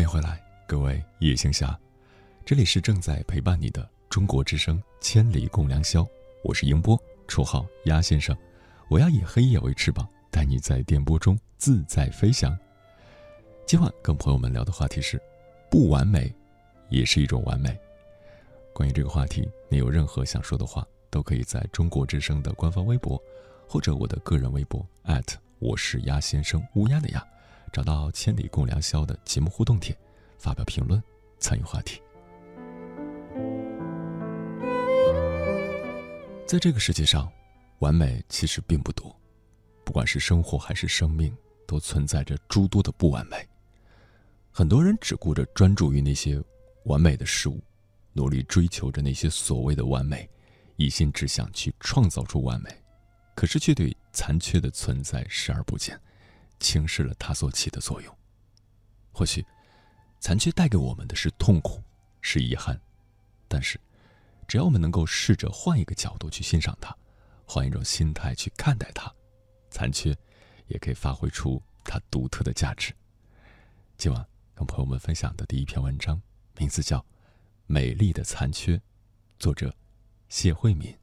欢迎回来，各位夜行侠，这里是正在陪伴你的中国之声《千里共良宵》，我是英波，绰号鸭先生。我要以黑夜为翅膀，带你在电波中自在飞翔。今晚跟朋友们聊的话题是：不完美，也是一种完美。关于这个话题，你有任何想说的话，都可以在中国之声的官方微博，或者我的个人微博我是鸭先生乌鸦的鸭，找到“千里共良宵”的节目互动帖，发表评论，参与话题。在这个世界上，完美其实并不多，不管是生活还是生命，都存在着诸多的不完美。很多人只顾着专注于那些完美的事物。努力追求着那些所谓的完美，一心只想去创造出完美，可是却对残缺的存在视而不见，轻视了它所起的作用。或许，残缺带给我们的是痛苦，是遗憾，但是，只要我们能够试着换一个角度去欣赏它，换一种心态去看待它，残缺也可以发挥出它独特的价值。今晚跟朋友们分享的第一篇文章，名字叫。美丽的残缺，作者谢慧敏。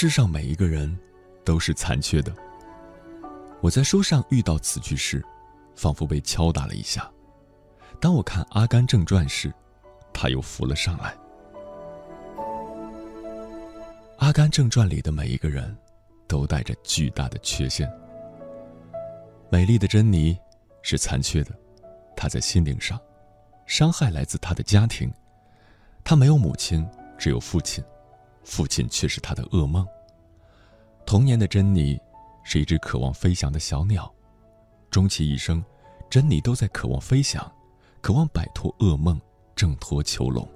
世上每一个人。都是残缺的。我在书上遇到此句时，仿佛被敲打了一下。当我看《阿甘正传》时，他又浮了上来。《阿甘正传》里的每一个人，都带着巨大的缺陷。美丽的珍妮是残缺的，她在心灵上，伤害来自她的家庭。她没有母亲，只有父亲，父亲却是他的噩梦。童年的珍妮是一只渴望飞翔的小鸟，终其一生，珍妮都在渴望飞翔，渴望摆脱噩梦，挣脱囚笼。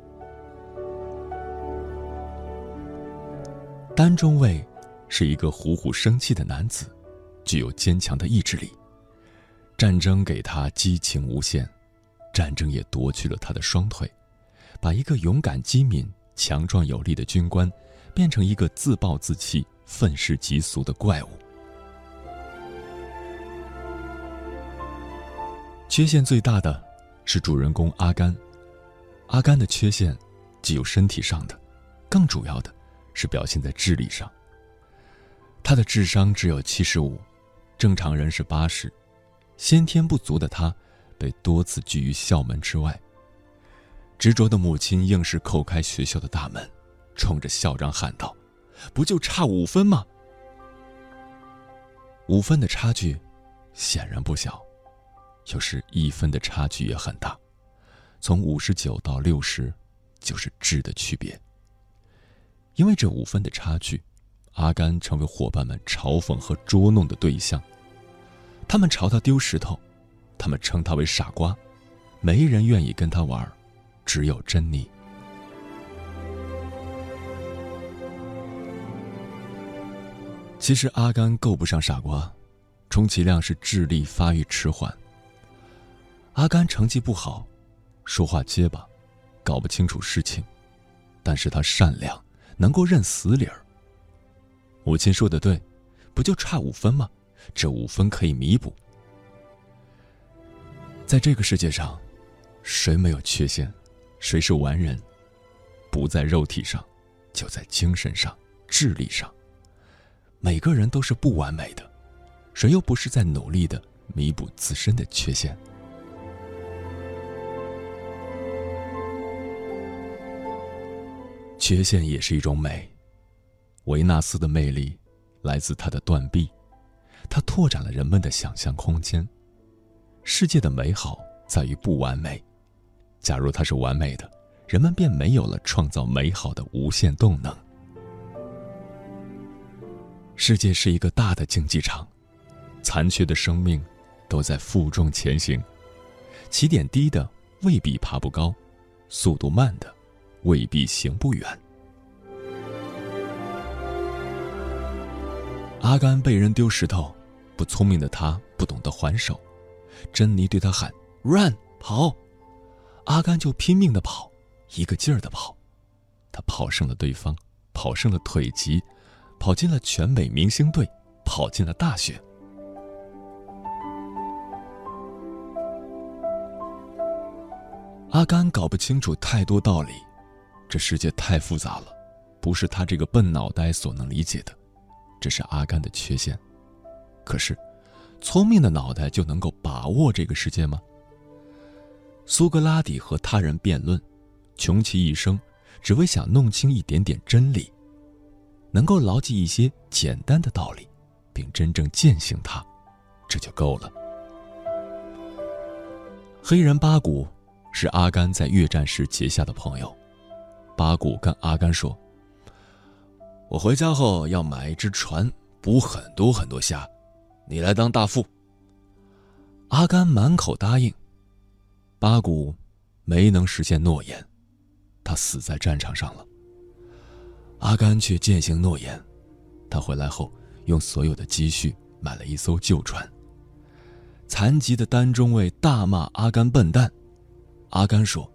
丹中尉是一个虎虎生气的男子，具有坚强的意志力。战争给他激情无限，战争也夺去了他的双腿，把一个勇敢机敏、强壮有力的军官，变成一个自暴自弃。愤世嫉俗的怪物。缺陷最大的是主人公阿甘。阿甘的缺陷既有身体上的，更主要的是表现在智力上。他的智商只有七十五，正常人是八十，先天不足的他被多次拒于校门之外。执着的母亲硬是叩开学校的大门，冲着校长喊道。不就差五分吗？五分的差距显然不小，就是一分的差距也很大。从五十九到六十，就是质的区别。因为这五分的差距，阿甘成为伙伴们嘲讽和捉弄的对象。他们朝他丢石头，他们称他为傻瓜，没人愿意跟他玩，只有珍妮。其实阿甘够不上傻瓜，充其量是智力发育迟缓。阿甘成绩不好，说话结巴，搞不清楚事情，但是他善良，能够认死理儿。母亲说的对，不就差五分吗？这五分可以弥补。在这个世界上，谁没有缺陷？谁是完人？不在肉体上，就在精神上、智力上。每个人都是不完美的，谁又不是在努力的弥补自身的缺陷？缺陷也是一种美。维纳斯的魅力来自她的断臂，她拓展了人们的想象空间。世界的美好在于不完美。假如它是完美的，人们便没有了创造美好的无限动能。世界是一个大的竞技场，残缺的生命都在负重前行，起点低的未必爬不高，速度慢的未必行不远。阿甘被人丢石头，不聪明的他不懂得还手。珍妮对他喊：“run，跑！”阿甘就拼命的跑，一个劲儿的跑。他跑胜了对方，跑胜了腿疾，跑进了全美明星队，跑进了大学。阿甘搞不清楚太多道理，这世界太复杂了，不是他这个笨脑袋所能理解的，这是阿甘的缺陷。可是，聪明的脑袋就能够把握这个世界吗？苏格拉底和他人辩论，穷其一生，只为想弄清一点点真理，能够牢记一些简单的道理，并真正践行它，这就够了。黑人八股。是阿甘在越战时结下的朋友，八股跟阿甘说：“我回家后要买一只船，捕很多很多虾，你来当大副。”阿甘满口答应，八股没能实现诺言，他死在战场上了。阿甘却践行诺言，他回来后用所有的积蓄买了一艘旧船。残疾的单中尉大骂阿甘笨蛋。阿甘说：“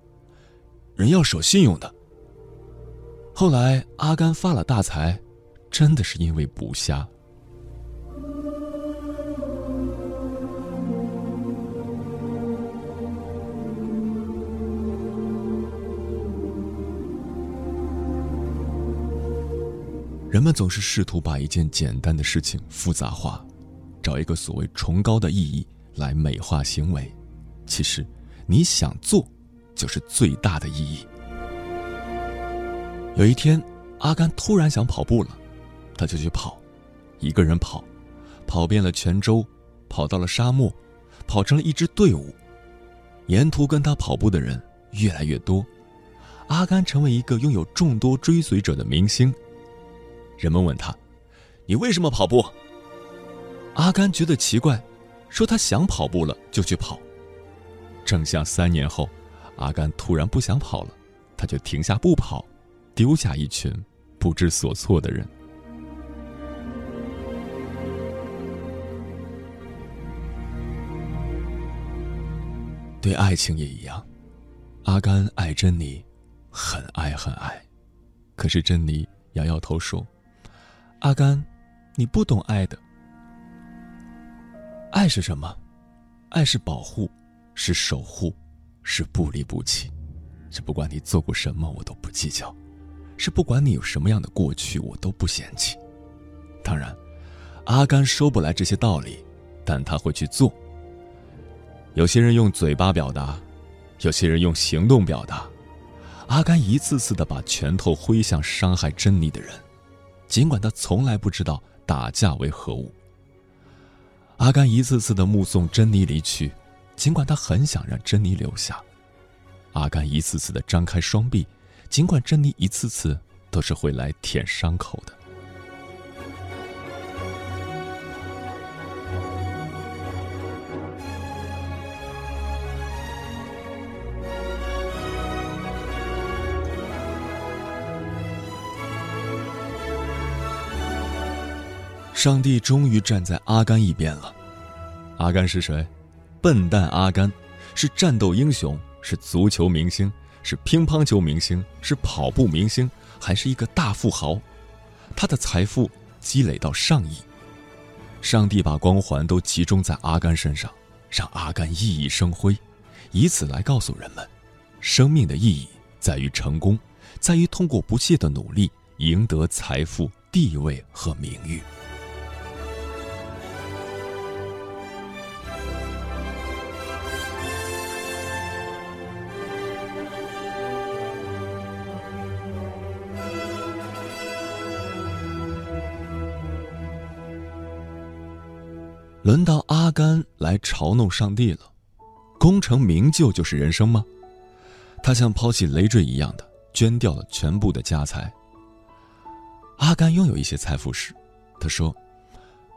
人要守信用的。”后来，阿甘发了大财，真的是因为捕虾。人们总是试图把一件简单的事情复杂化，找一个所谓崇高的意义来美化行为，其实。你想做，就是最大的意义。有一天，阿甘突然想跑步了，他就去跑，一个人跑，跑遍了泉州，跑到了沙漠，跑成了一支队伍。沿途跟他跑步的人越来越多，阿甘成为一个拥有众多追随者的明星。人们问他：“你为什么跑步？”阿甘觉得奇怪，说他想跑步了就去跑。正像三年后，阿甘突然不想跑了，他就停下不跑，丢下一群不知所措的人。对爱情也一样，阿甘爱珍妮，很爱很爱，可是珍妮摇摇头说：“阿甘，你不懂爱的。爱是什么？爱是保护。”是守护，是不离不弃，是不管你做过什么我都不计较，是不管你有什么样的过去我都不嫌弃。当然，阿甘说不来这些道理，但他会去做。有些人用嘴巴表达，有些人用行动表达。阿甘一次次的把拳头挥向伤害珍妮的人，尽管他从来不知道打架为何物。阿甘一次次的目送珍妮离去。尽管他很想让珍妮留下，阿甘一次次的张开双臂，尽管珍妮一次次都是会来舔伤口的。上帝终于站在阿甘一边了。阿甘是谁？笨蛋阿甘，是战斗英雄，是足球明星，是乒乓球明星，是跑步明星，还是一个大富豪？他的财富积累到上亿。上帝把光环都集中在阿甘身上，让阿甘熠熠生辉，以此来告诉人们：生命的意义在于成功，在于通过不懈的努力赢得财富、地位和名誉。轮到阿甘来嘲弄上帝了，功成名就就是人生吗？他像抛弃累赘一样的捐掉了全部的家财。阿甘拥有一些财富时，他说，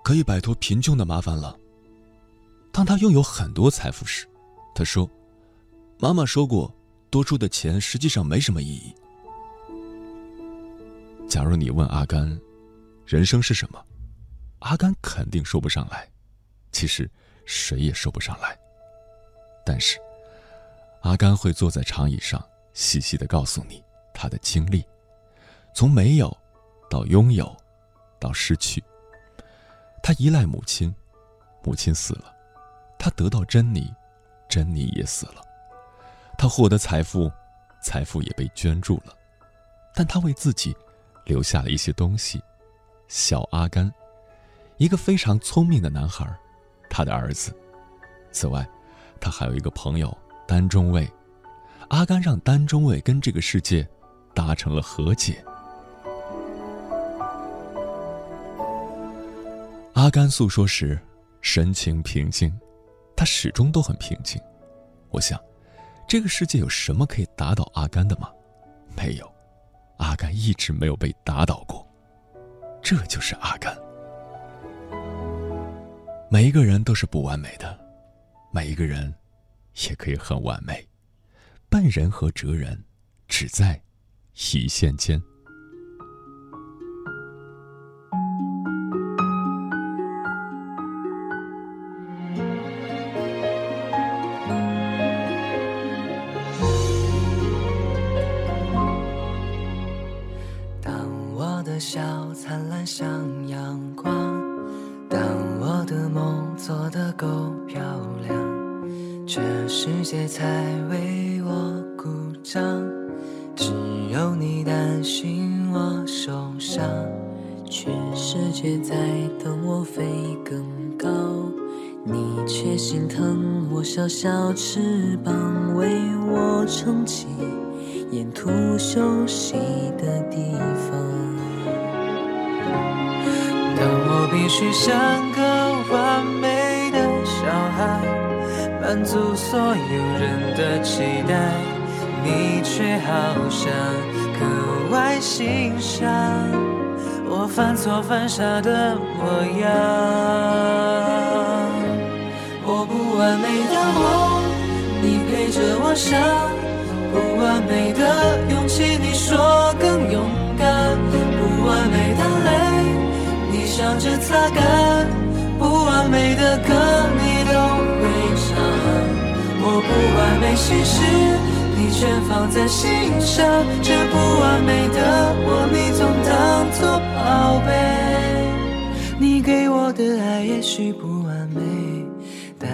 可以摆脱贫穷的麻烦了。当他拥有很多财富时，他说，妈妈说过，多出的钱实际上没什么意义。假如你问阿甘，人生是什么？阿甘肯定说不上来。其实，谁也说不上来。但是，阿甘会坐在长椅上，细细的告诉你他的经历，从没有，到拥有，到失去。他依赖母亲，母亲死了；他得到珍妮，珍妮也死了；他获得财富，财富也被捐助了。但他为自己留下了一些东西。小阿甘，一个非常聪明的男孩，他的儿子。此外，他还有一个朋友丹中尉。阿甘让丹中尉跟这个世界达成了和解。阿甘诉说时，神情平静，他始终都很平静。我想，这个世界有什么可以打倒阿甘的吗？没有，阿甘一直没有被打倒过。这就是阿甘。每一个人都是不完美的，每一个人也可以很完美。笨人和哲人，只在一线间。错犯傻的模样。我不完美的梦，你陪着我想；不完美的勇气，你说更勇敢；不完美的泪，你笑着擦干；不完美的歌，你都会唱。我不完美心事，你全放在心上。这不完美的我，你总当作宝贝。你给我的爱，也许不完美。但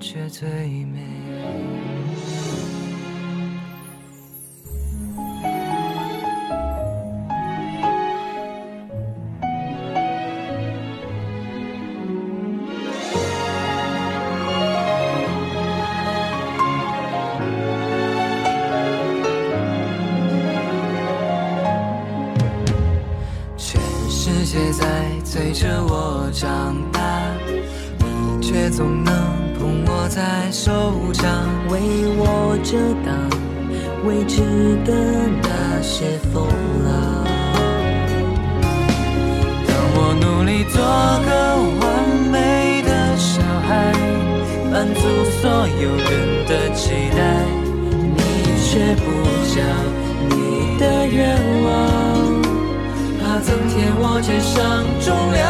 却最美。在催着我长大，你却总能。捧我在手掌，为我遮挡未知的那些风浪。当我努力做个完美的小孩，满足所有人的期待，你却不讲你的愿望，增添我肩上重量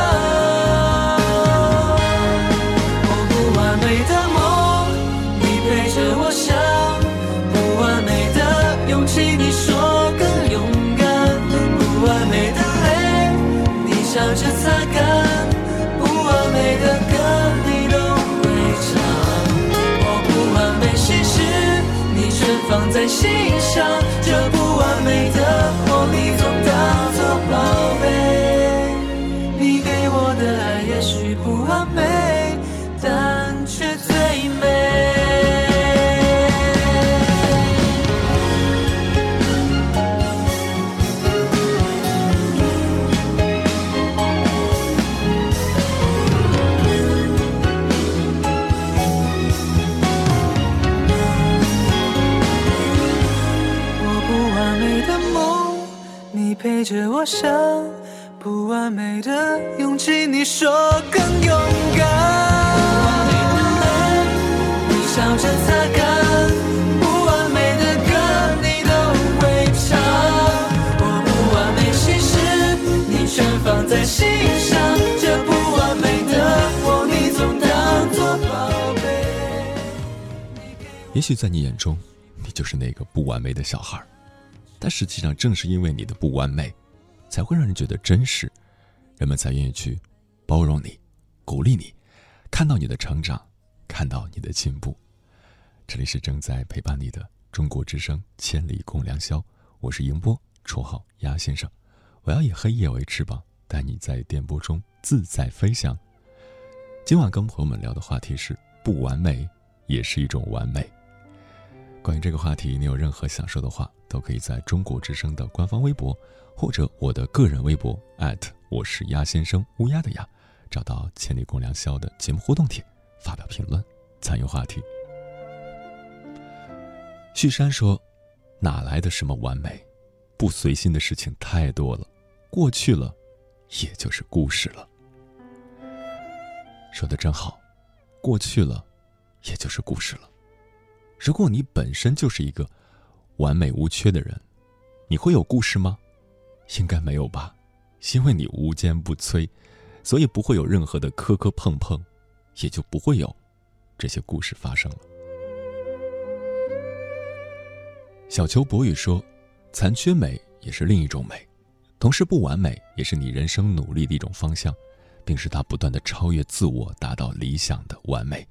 我不完美的梦你陪着我想不完美的勇气你说更勇敢不完美的泪你笑着擦干不完美的歌你都会唱。我不完美心事你全放在心上我想不完美的勇气你说更勇敢不完美的你笑着擦干不完美的歌你都会唱我不完美心事你全放在心上这不完美的我你总当做宝贝也许在你眼中你就是那个不完美的小孩但实际上正是因为你的不完美才会让人觉得真实，人们才愿意去包容你、鼓励你，看到你的成长，看到你的进步。这里是正在陪伴你的中国之声《千里共良宵》，我是迎波，绰号鸭先生。我要以黑夜为翅膀，带你在电波中自在飞翔。今晚跟朋友们聊的话题是：不完美也是一种完美。关于这个话题，你有任何想说的话，都可以在中国之声的官方微博，或者我的个人微博我是鸭先生乌鸦的鸭，找到“千里共良宵”的节目互动帖，发表评论，参与话题。旭山说：“哪来的什么完美？不随心的事情太多了，过去了，也就是故事了。”说的真好，过去了，也就是故事了。如果你本身就是一个完美无缺的人，你会有故事吗？应该没有吧，因为你无坚不摧，所以不会有任何的磕磕碰碰，也就不会有这些故事发生了。小球博宇说：“残缺美也是另一种美，同时不完美也是你人生努力的一种方向，并使他不断的超越自我，达到理想的完美，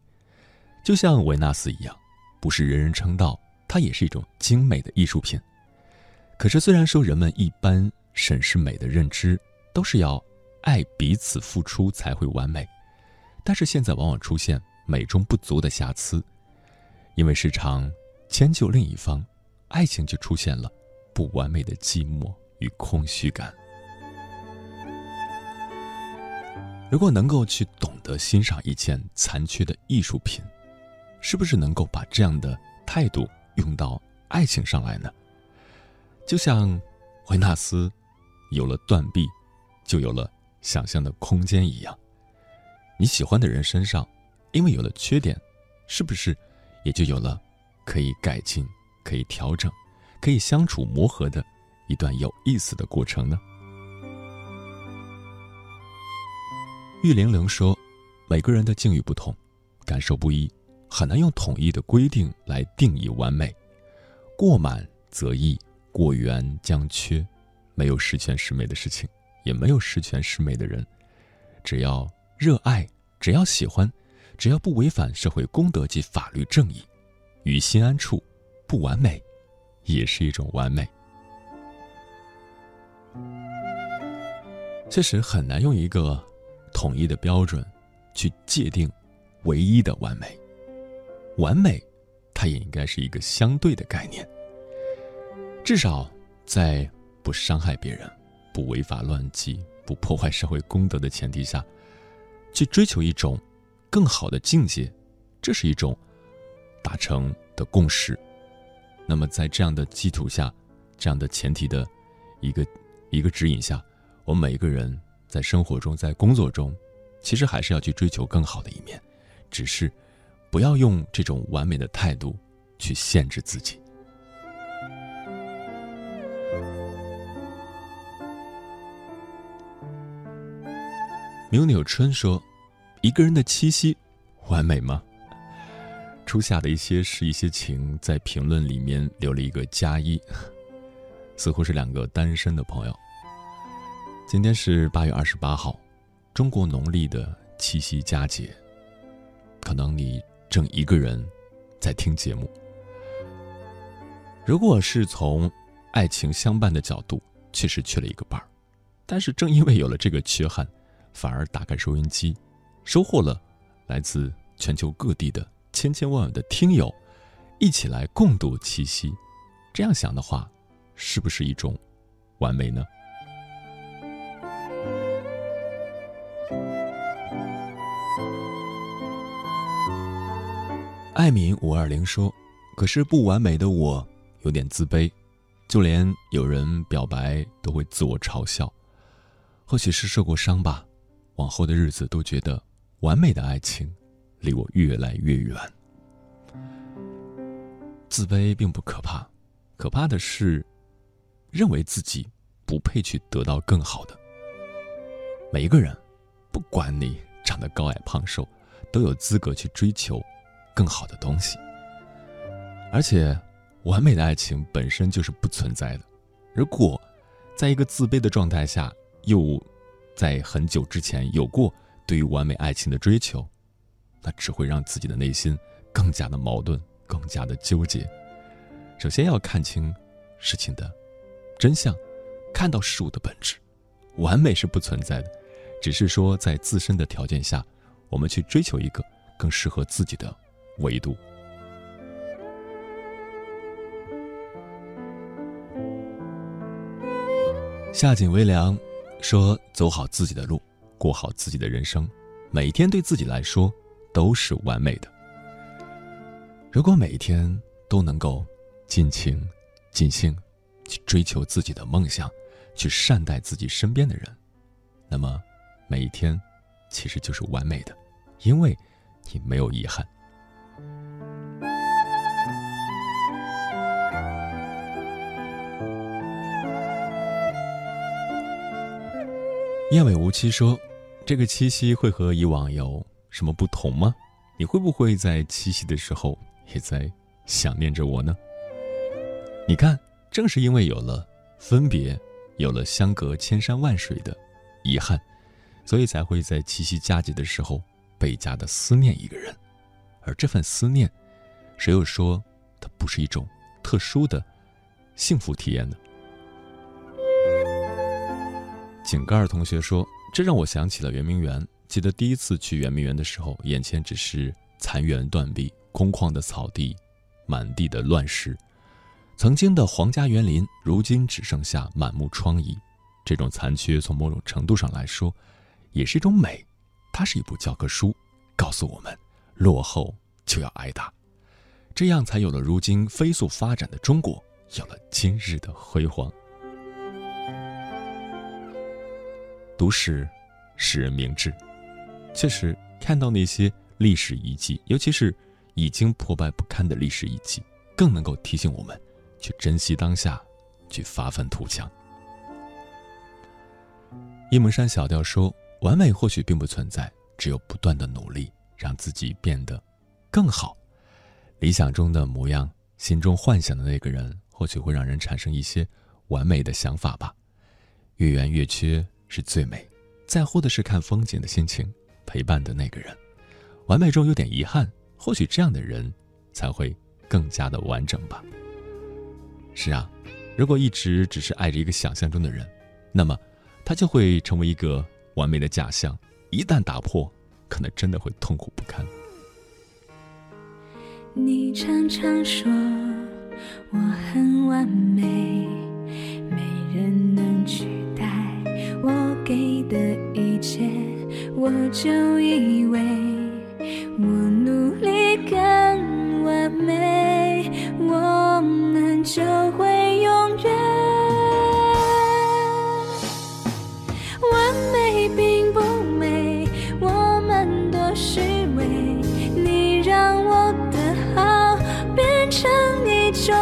就像维纳斯一样。”不是人人称道，它也是一种精美的艺术品。可是，虽然说人们一般审视美的认知都是要爱彼此付出才会完美，但是现在往往出现美中不足的瑕疵，因为时常迁就另一方，爱情就出现了不完美的寂寞与空虚感。如果能够去懂得欣赏一件残缺的艺术品。是不是能够把这样的态度用到爱情上来呢？就像维纳斯有了断臂，就有了想象的空间一样。你喜欢的人身上，因为有了缺点，是不是也就有了可以改进、可以调整、可以相处磨合的一段有意思的过程呢？玉玲玲说：“每个人的境遇不同，感受不一。”很难用统一的规定来定义完美，过满则溢，过圆将缺，没有十全十美的事情，也没有十全十美的人。只要热爱，只要喜欢，只要不违反社会公德及法律正义，于心安处，不完美，也是一种完美。确实很难用一个统一的标准去界定唯一的完美。完美，它也应该是一个相对的概念。至少在不伤害别人、不违法乱纪、不破坏社会公德的前提下，去追求一种更好的境界，这是一种达成的共识。那么，在这样的基础下、这样的前提的一个一个指引下，我们每一个人在生活中、在工作中，其实还是要去追求更好的一面，只是。不要用这种完美的态度去限制自己。牛扭春说：“一个人的七夕完美吗？”初夏的一些事、一些情，在评论里面留了一个加一，似乎是两个单身的朋友。今天是八月二十八号，中国农历的七夕佳节，可能你。正一个人在听节目。如果是从爱情相伴的角度，确实缺了一个伴儿，但是正因为有了这个缺憾，反而打开收音机，收获了来自全球各地的千千万万的听友，一起来共度七夕。这样想的话，是不是一种完美呢？艾敏五二零说：“可是不完美的我有点自卑，就连有人表白都会自我嘲笑。或许是受过伤吧，往后的日子都觉得完美的爱情离我越来越远。自卑并不可怕，可怕的是认为自己不配去得到更好的。每一个人，不管你长得高矮胖瘦，都有资格去追求。”更好的东西，而且，完美的爱情本身就是不存在的。如果在一个自卑的状态下，又在很久之前有过对于完美爱情的追求，那只会让自己的内心更加的矛盾，更加的纠结。首先要看清事情的真相，看到事物的本质。完美是不存在的，只是说在自身的条件下，我们去追求一个更适合自己的维度。夏景微凉说：“走好自己的路，过好自己的人生，每天对自己来说都是完美的。如果每一天都能够尽情、尽兴去追求自己的梦想，去善待自己身边的人，那么每一天其实就是完美的，因为你没有遗憾。”燕尾无期说：“这个七夕会和以往有什么不同吗？你会不会在七夕的时候也在想念着我呢？你看，正是因为有了分别，有了相隔千山万水的遗憾，所以才会在七夕佳节的时候倍加的思念一个人。而这份思念，谁又说它不是一种特殊的幸福体验呢？”井盖儿同学说：“这让我想起了圆明园。记得第一次去圆明园的时候，眼前只是残垣断壁、空旷的草地、满地的乱石。曾经的皇家园林，如今只剩下满目疮痍。这种残缺，从某种程度上来说，也是一种美。它是一部教科书，告诉我们：落后就要挨打，这样才有了如今飞速发展的中国，有了今日的辉煌。”读史，使人明智。确实，看到那些历史遗迹，尤其是已经破败不堪的历史遗迹，更能够提醒我们去珍惜当下，去发愤图强。沂蒙山小调说：“完美或许并不存在，只有不断的努力，让自己变得更好。理想中的模样，心中幻想的那个人，或许会让人产生一些完美的想法吧。月圆月缺。”是最美，在乎的是看风景的心情，陪伴的那个人。完美中有点遗憾，或许这样的人才会更加的完整吧。是啊，如果一直只是爱着一个想象中的人，那么他就会成为一个完美的假象，一旦打破，可能真的会痛苦不堪。你常常说我很完美，没人能取代。我给的一切，我就以为我努力更完美，我们就会永远。完美并不美，我们多虚伪。你让我的好变成一种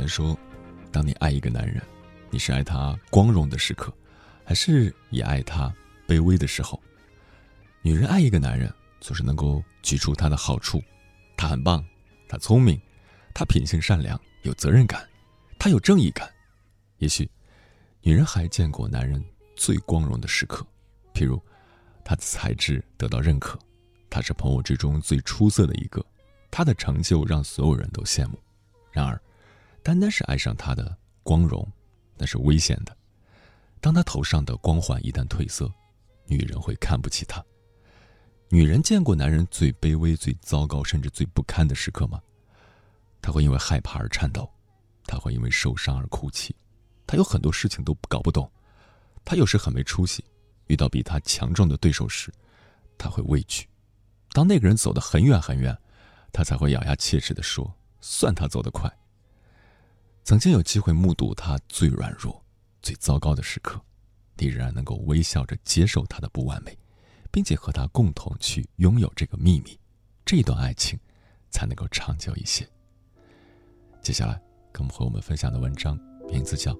罪。张小娴说：“当你爱一个男人，你是爱他光荣的时刻，还是也爱他卑微的时候？女人爱一个男人，总是能够举出他的好处，他很棒，他聪明，他品性善良，有责任感，他有正义感。也许，女人还见过男人最光荣的时刻，譬如，他的才智得到认可，他是朋友之中最出色的一个，他的成就让所有人都羡慕。然而，单单是爱上他的光荣，那是危险的。当他头上的光环一旦褪色，女人会看不起他。女人见过男人最卑微、最糟糕，甚至最不堪的时刻吗？她会因为害怕而颤抖，她会因为受伤而哭泣，她有很多事情都搞不懂，她有时很没出息。遇到比她强壮的对手时，她会畏惧。当那个人走得很远很远，她才会咬牙切齿地说：“算他走得快。”曾经有机会目睹他最软弱、最糟糕的时刻，你仍然能够微笑着接受他的不完美。并且和他共同去拥有这个秘密，这段爱情才能够长久一些。接下来，跟我们和我们分享的文章名字叫《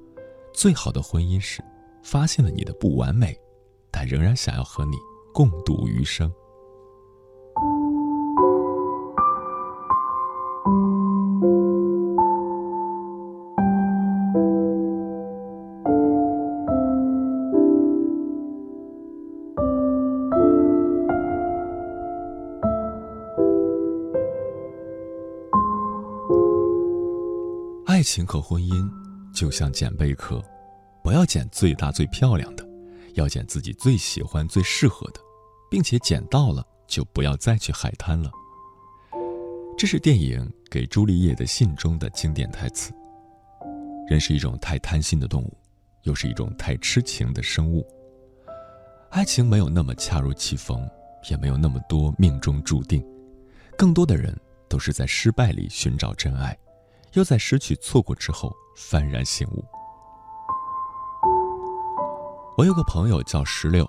最好的婚姻是发现了你的不完美，但仍然想要和你共度余生》。爱情和婚姻就像捡贝壳，不要捡最大最漂亮的，要捡自己最喜欢最适合的，并且捡到了就不要再去海滩了。这是电影《给朱丽叶的信》中的经典台词。人是一种太贪心的动物，又是一种太痴情的生物。爱情没有那么恰如其分，也没有那么多命中注定，更多的人都是在失败里寻找真爱。又在失去、错过之后幡然醒悟。我有个朋友叫石榴，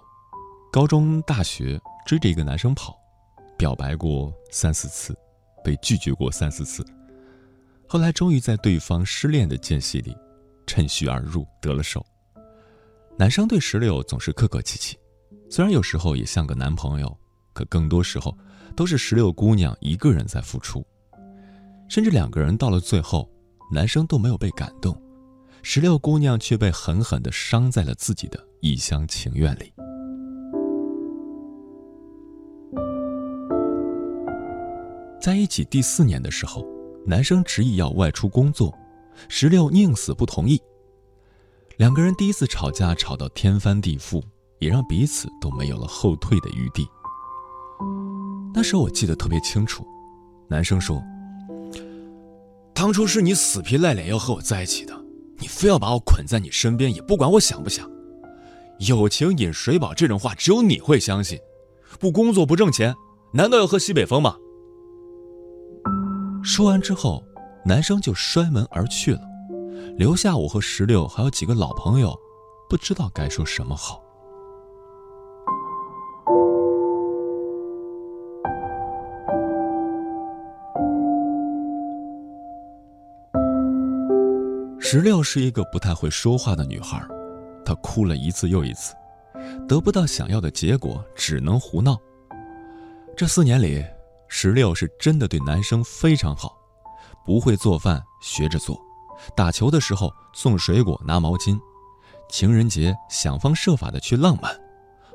高中、大学追着一个男生跑，表白过三四次，被拒绝过三四次，后来终于在对方失恋的间隙里，趁虚而入得了手。男生对石榴总是客客气气，虽然有时候也像个男朋友，可更多时候都是石榴姑娘一个人在付出。甚至两个人到了最后，男生都没有被感动，石榴姑娘却被狠狠地伤在了自己的一厢情愿里。在一起第四年的时候，男生执意要外出工作，石榴宁死不同意。两个人第一次吵架，吵到天翻地覆，也让彼此都没有了后退的余地。那时候我记得特别清楚，男生说。当初是你死皮赖脸要和我在一起的，你非要把我捆在你身边，也不管我想不想。友情饮水饱这种话，只有你会相信。不工作不挣钱，难道要喝西北风吗？说完之后，男生就摔门而去了，留下我和石榴还有几个老朋友，不知道该说什么好。石榴是一个不太会说话的女孩，她哭了一次又一次，得不到想要的结果，只能胡闹。这四年里，石榴是真的对男生非常好，不会做饭学着做，打球的时候送水果拿毛巾，情人节想方设法的去浪漫，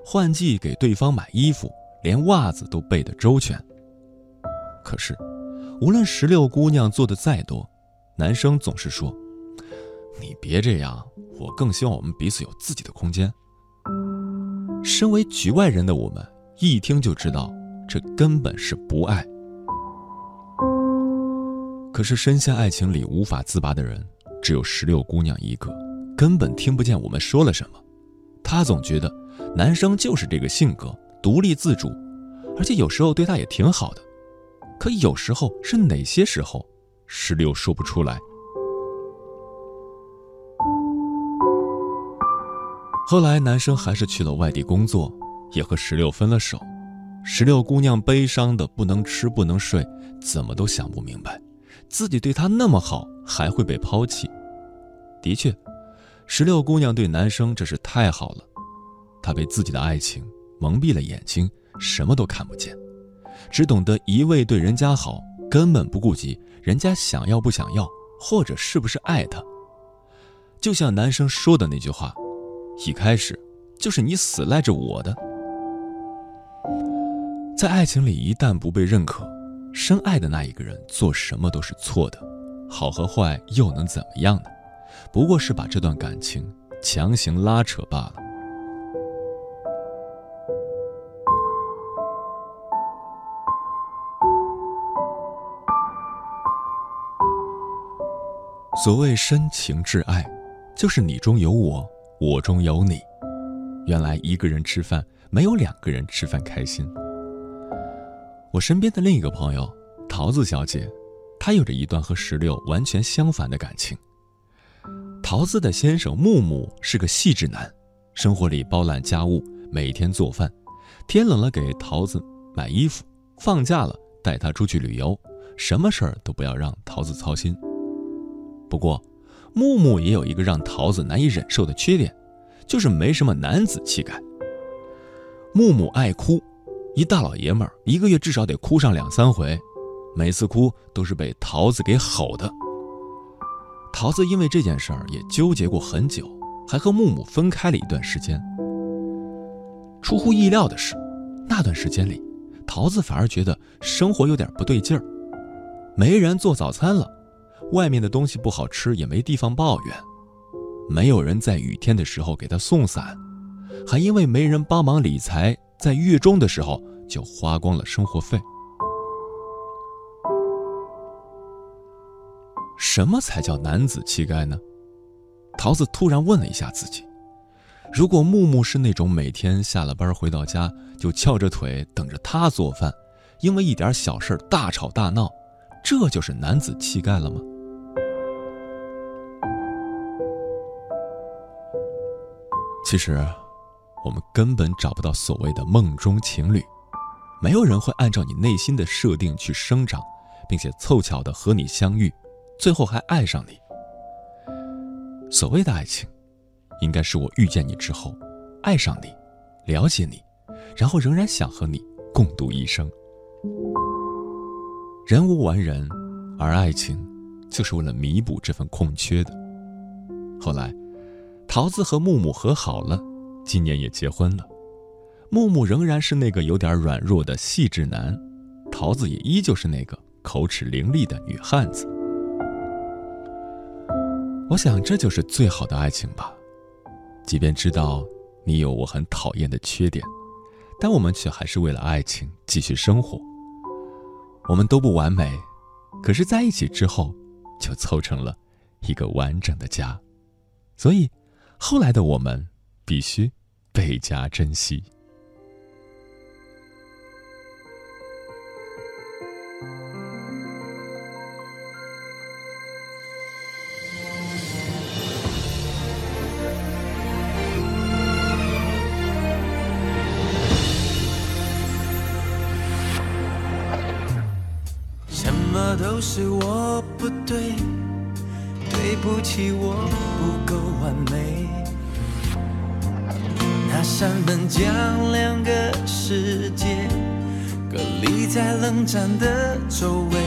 换季给对方买衣服，连袜子都备得周全。可是，无论石榴姑娘做的再多，男生总是说。你别这样，我更希望我们彼此有自己的空间。身为局外人的我们，一听就知道，这根本是不爱。可是深陷爱情里无法自拔的人，只有石榴姑娘一个，根本听不见我们说了什么。她总觉得，男生就是这个性格，独立自主，而且有时候对她也挺好的。可有时候是哪些时候，石榴说不出来。后来，男生还是去了外地工作，也和石榴分了手。石榴姑娘悲伤的不能吃不能睡，怎么都想不明白，自己对他那么好，还会被抛弃。的确，石榴姑娘对男生这是太好了，她被自己的爱情蒙蔽了眼睛，什么都看不见，只懂得一味对人家好，根本不顾及人家想要不想要，或者是不是爱她。就像男生说的那句话：“一开始就是你死赖着我的。”在爱情里，一旦不被认可，深爱的那一个人做什么都是错的，好和坏又能怎么样呢？不过是把这段感情强行拉扯罢了。所谓深情挚爱，就是你中有我，我中有你。原来一个人吃饭没有两个人吃饭开心。我身边的另一个朋友桃子小姐，她有着一段和石榴完全相反的感情。桃子的先生木木是个细致男，生活里包揽家务，每天做饭，天冷了给桃子买衣服，放假了带她出去旅游，什么事儿都不要让桃子操心。不过，木木也有一个让桃子难以忍受的缺点，就是没什么男子气概。木木爱哭。一大老爷们儿，一个月至少得哭上两三回，每次哭都是被桃子给吼的。桃子因为这件事儿也纠结过很久，还和木木分开了一段时间。出乎意料的是，那段时间里，桃子反而觉得生活有点不对劲儿，没人做早餐了，外面的东西不好吃也没地方抱怨，没有人在雨天的时候给他送伞，还因为没人帮忙理财。在月中的时候就花光了生活费。什么才叫男子气概呢？桃子突然问了一下自己：如果木木是那种每天下了班回到家就翘着腿等着他做饭，因为一点小事大吵大闹，这就是男子气概了吗？其实。我们根本找不到所谓的梦中情侣，没有人会按照你内心的设定去生长，并且凑巧的和你相遇，最后还爱上你。所谓的爱情，应该是我遇见你之后，爱上你，了解你，然后仍然想和你共度一生。人无完人，而爱情就是为了弥补这份空缺的。后来，桃子和木木和好了。今年也结婚了，木木仍然是那个有点软弱的细致男，桃子也依旧是那个口齿伶俐的女汉子。我想这就是最好的爱情吧，即便知道你有我很讨厌的缺点，但我们却还是为了爱情继续生活。我们都不完美，可是在一起之后，就凑成了一个完整的家。所以，后来的我们必须。倍加珍惜。都是我不对，对不起，我不够完美。那扇门将两个世界隔离在冷战的周围，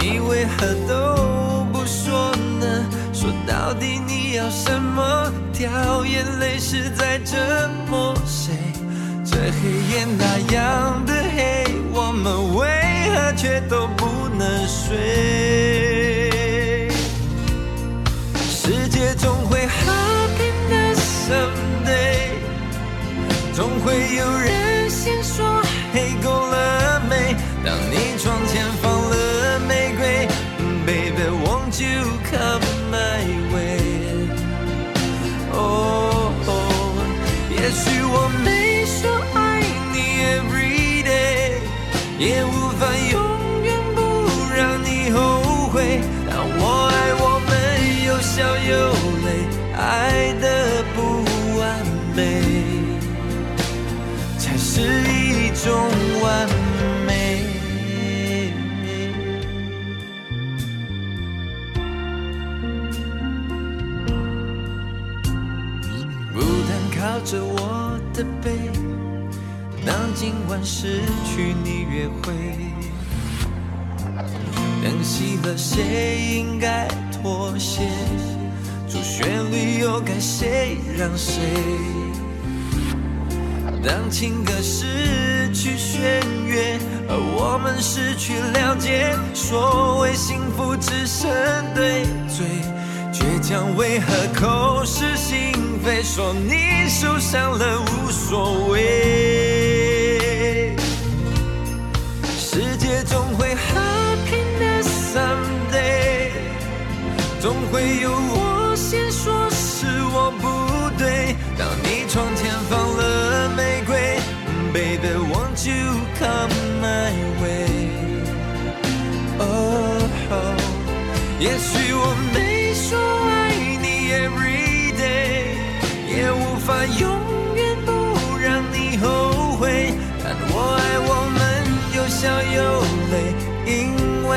你为何都不说呢？说到底你要什么？掉眼泪是在折磨谁？这黑夜那样的黑，我们为却都不能睡？世界总会好。someday，总会有人先说黑够了没？当你窗前放了玫瑰，Baby，won't you 有泪爱的不完美。才是一种完美。不断靠着我的背当今晚失去你约会。灯熄了谁应该妥协？旋律又该谁让谁？当情歌失去弦乐，而我们失去了解，所谓幸福只剩对嘴，倔强为何口是心非？说你受伤了无所谓，世界总会和平的 someday，总会有我 come my way? Oh, 也许我没说爱你 every day，也无法永远不让你后悔。但我爱我们有笑有泪，因为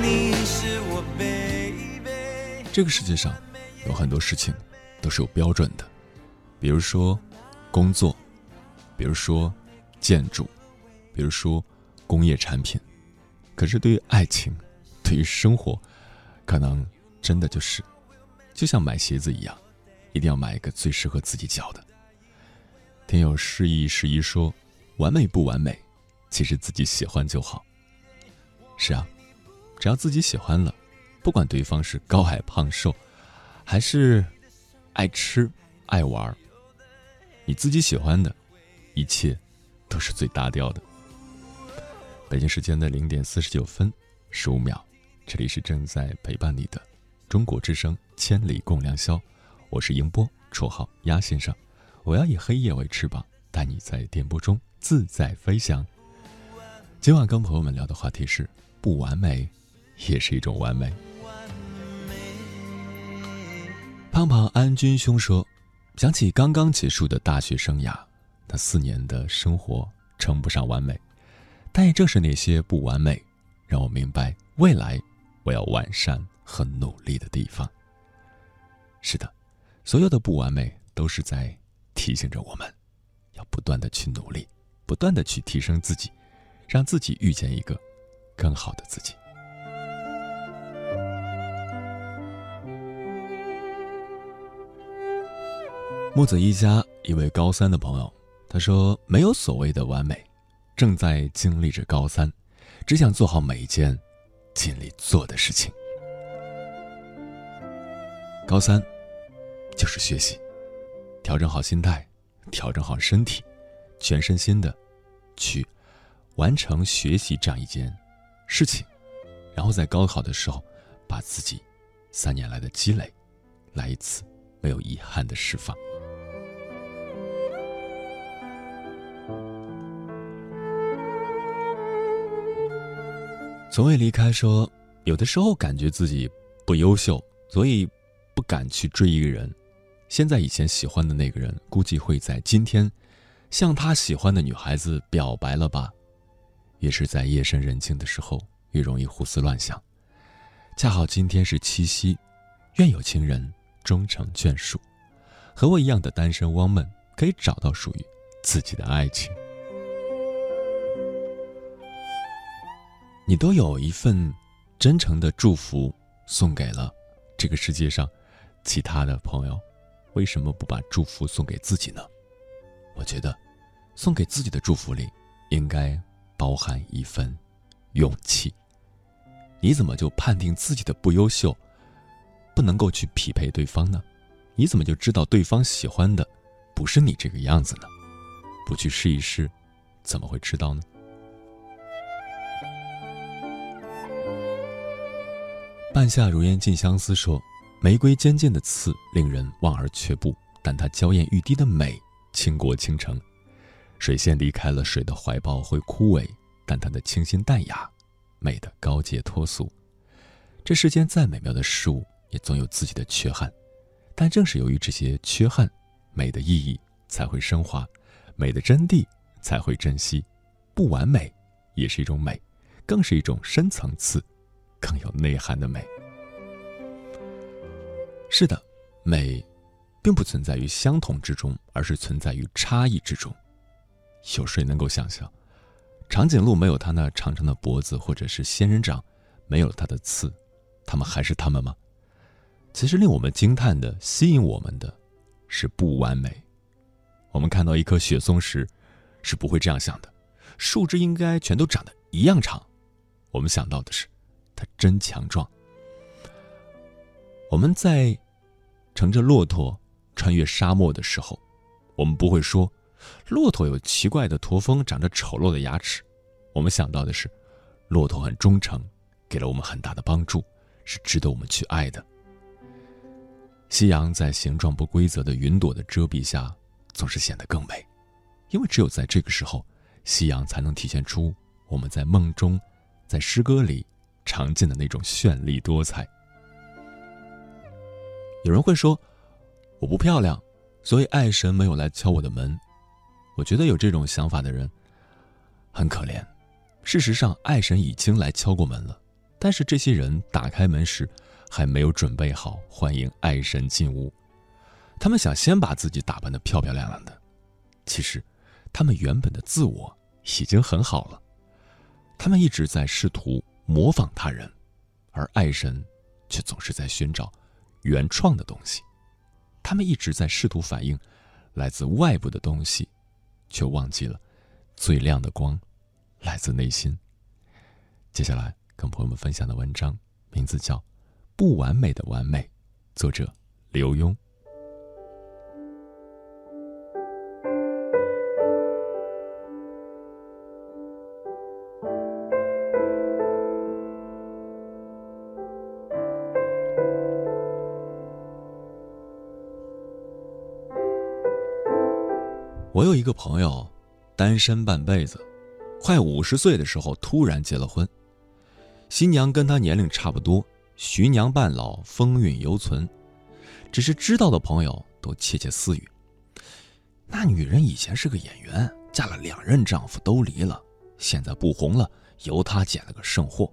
你是我 baby。这个世界上有很多事情都是有标准的，比如说工作，比如说。建筑，比如说工业产品，可是对于爱情，对于生活，可能真的就是，就像买鞋子一样，一定要买一个最适合自己脚的。听友示意十一说：“完美不完美，其实自己喜欢就好。”是啊，只要自己喜欢了，不管对方是高矮胖瘦，还是爱吃爱玩，你自己喜欢的，一切。都是最搭调的。北京时间的零点四十九分十五秒，这里是正在陪伴你的中国之声《千里共良宵》，我是迎波，绰号鸭先生。我要以黑夜为翅膀，带你在电波中自在飞翔。今晚跟朋友们聊的话题是：不完美也是一种完美。胖胖安君兄说，想起刚刚结束的大学生涯。那四年的生活称不上完美，但也正是那些不完美，让我明白未来我要完善和努力的地方。是的，所有的不完美都是在提醒着我们，要不断的去努力，不断的去提升自己，让自己遇见一个更好的自己。木子一家一位高三的朋友。他说：“没有所谓的完美，正在经历着高三，只想做好每一件尽力做的事情。高三就是学习，调整好心态，调整好身体，全身心的去完成学习这样一件事情，然后在高考的时候，把自己三年来的积累来一次没有遗憾的释放。”从未离开说，有的时候感觉自己不优秀，所以不敢去追一个人。现在以前喜欢的那个人，估计会在今天向他喜欢的女孩子表白了吧？也是在夜深人静的时候，越容易胡思乱想。恰好今天是七夕，愿有情人终成眷属。和我一样的单身汪们，可以找到属于自己的爱情。你都有一份真诚的祝福送给了这个世界上其他的朋友，为什么不把祝福送给自己呢？我觉得，送给自己的祝福里应该包含一份勇气。你怎么就判定自己的不优秀，不能够去匹配对方呢？你怎么就知道对方喜欢的不是你这个样子呢？不去试一试，怎么会知道呢？半夏如烟近相思说：“玫瑰尖尖的刺令人望而却步，但它娇艳欲滴的美倾国倾城。水仙离开了水的怀抱会枯萎，但它的清新淡雅，美的高洁脱俗。这世间再美妙的事物，也总有自己的缺憾，但正是由于这些缺憾，美的意义才会升华，美的真谛才会珍惜。不完美，也是一种美，更是一种深层次。”更有内涵的美。是的，美并不存在于相同之中，而是存在于差异之中。有谁能够想象，长颈鹿没有它那长长的脖子，或者是仙人掌没有它的刺，它们还是它们吗？其实令我们惊叹的、吸引我们的，是不完美。我们看到一棵雪松时，是不会这样想的：树枝应该全都长得一样长。我们想到的是，它真强壮。我们在乘着骆驼穿越沙漠的时候，我们不会说骆驼有奇怪的驼峰，长着丑陋的牙齿。我们想到的是，骆驼很忠诚，给了我们很大的帮助，是值得我们去爱的。夕阳在形状不规则的云朵的遮蔽下，总是显得更美，因为只有在这个时候，夕阳才能体现出我们在梦中，在诗歌里常见的那种绚丽多彩。有人会说，我不漂亮，所以爱神没有来敲我的门。我觉得有这种想法的人很可怜。事实上，爱神已经来敲过门了，但是这些人打开门时。还没有准备好欢迎爱神进屋，他们想先把自己打扮的漂漂亮亮的。其实，他们原本的自我已经很好了。他们一直在试图模仿他人，而爱神却总是在寻找原创的东西。他们一直在试图反映来自外部的东西，却忘记了最亮的光来自内心。接下来跟朋友们分享的文章名字叫。不完美的完美，作者刘墉。我有一个朋友，单身半辈子，快五十岁的时候突然结了婚，新娘跟他年龄差不多。徐娘半老，风韵犹存，只是知道的朋友都窃窃私语：那女人以前是个演员，嫁了两任丈夫都离了，现在不红了，由她捡了个剩货。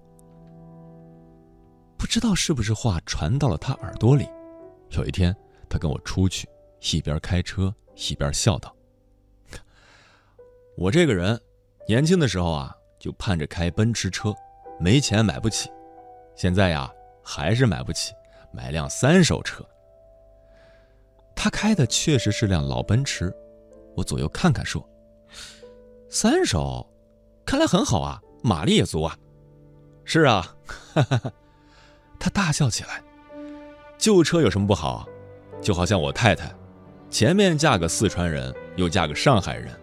不知道是不是话传到了他耳朵里。有一天，他跟我出去，一边开车一边笑道：“我这个人，年轻的时候啊，就盼着开奔驰车，没钱买不起，现在呀。”还是买不起，买辆三手车。他开的确实是辆老奔驰，我左右看看说：“三手，看来很好啊，马力也足啊。”是啊，哈哈哈，他大笑起来。旧车有什么不好？就好像我太太，前面嫁个四川人，又嫁个上海人，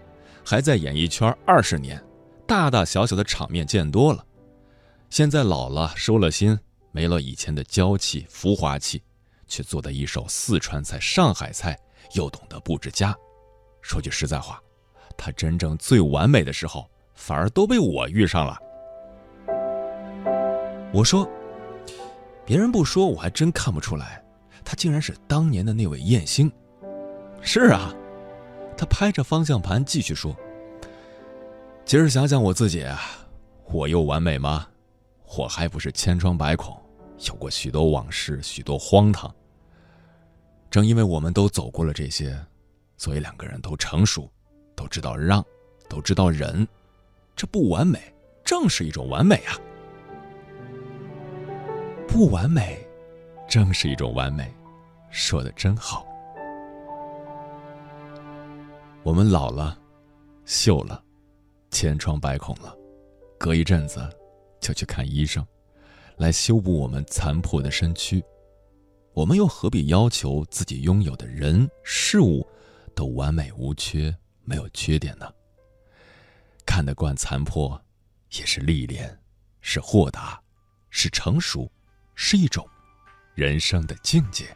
还在演艺圈二十年，大大小小的场面见多了，现在老了，收了心。没了以前的娇气、浮华气，却做的一手四川菜、上海菜，又懂得布置家。说句实在话，他真正最完美的时候，反而都被我遇上了。我说，别人不说，我还真看不出来，他竟然是当年的那位艳星。是啊，他拍着方向盘继续说：“今儿想想我自己啊，我又完美吗？我还不是千疮百孔。”有过许多往事，许多荒唐。正因为我们都走过了这些，所以两个人都成熟，都知道让，都知道忍。这不完美，正是一种完美啊！不完美，正是一种完美。说的真好。我们老了，锈了，千疮百孔了，隔一阵子就去看医生。来修补我们残破的身躯，我们又何必要求自己拥有的人事物都完美无缺、没有缺点呢？看得惯残破，也是历练，是豁达，是成熟，是一种人生的境界。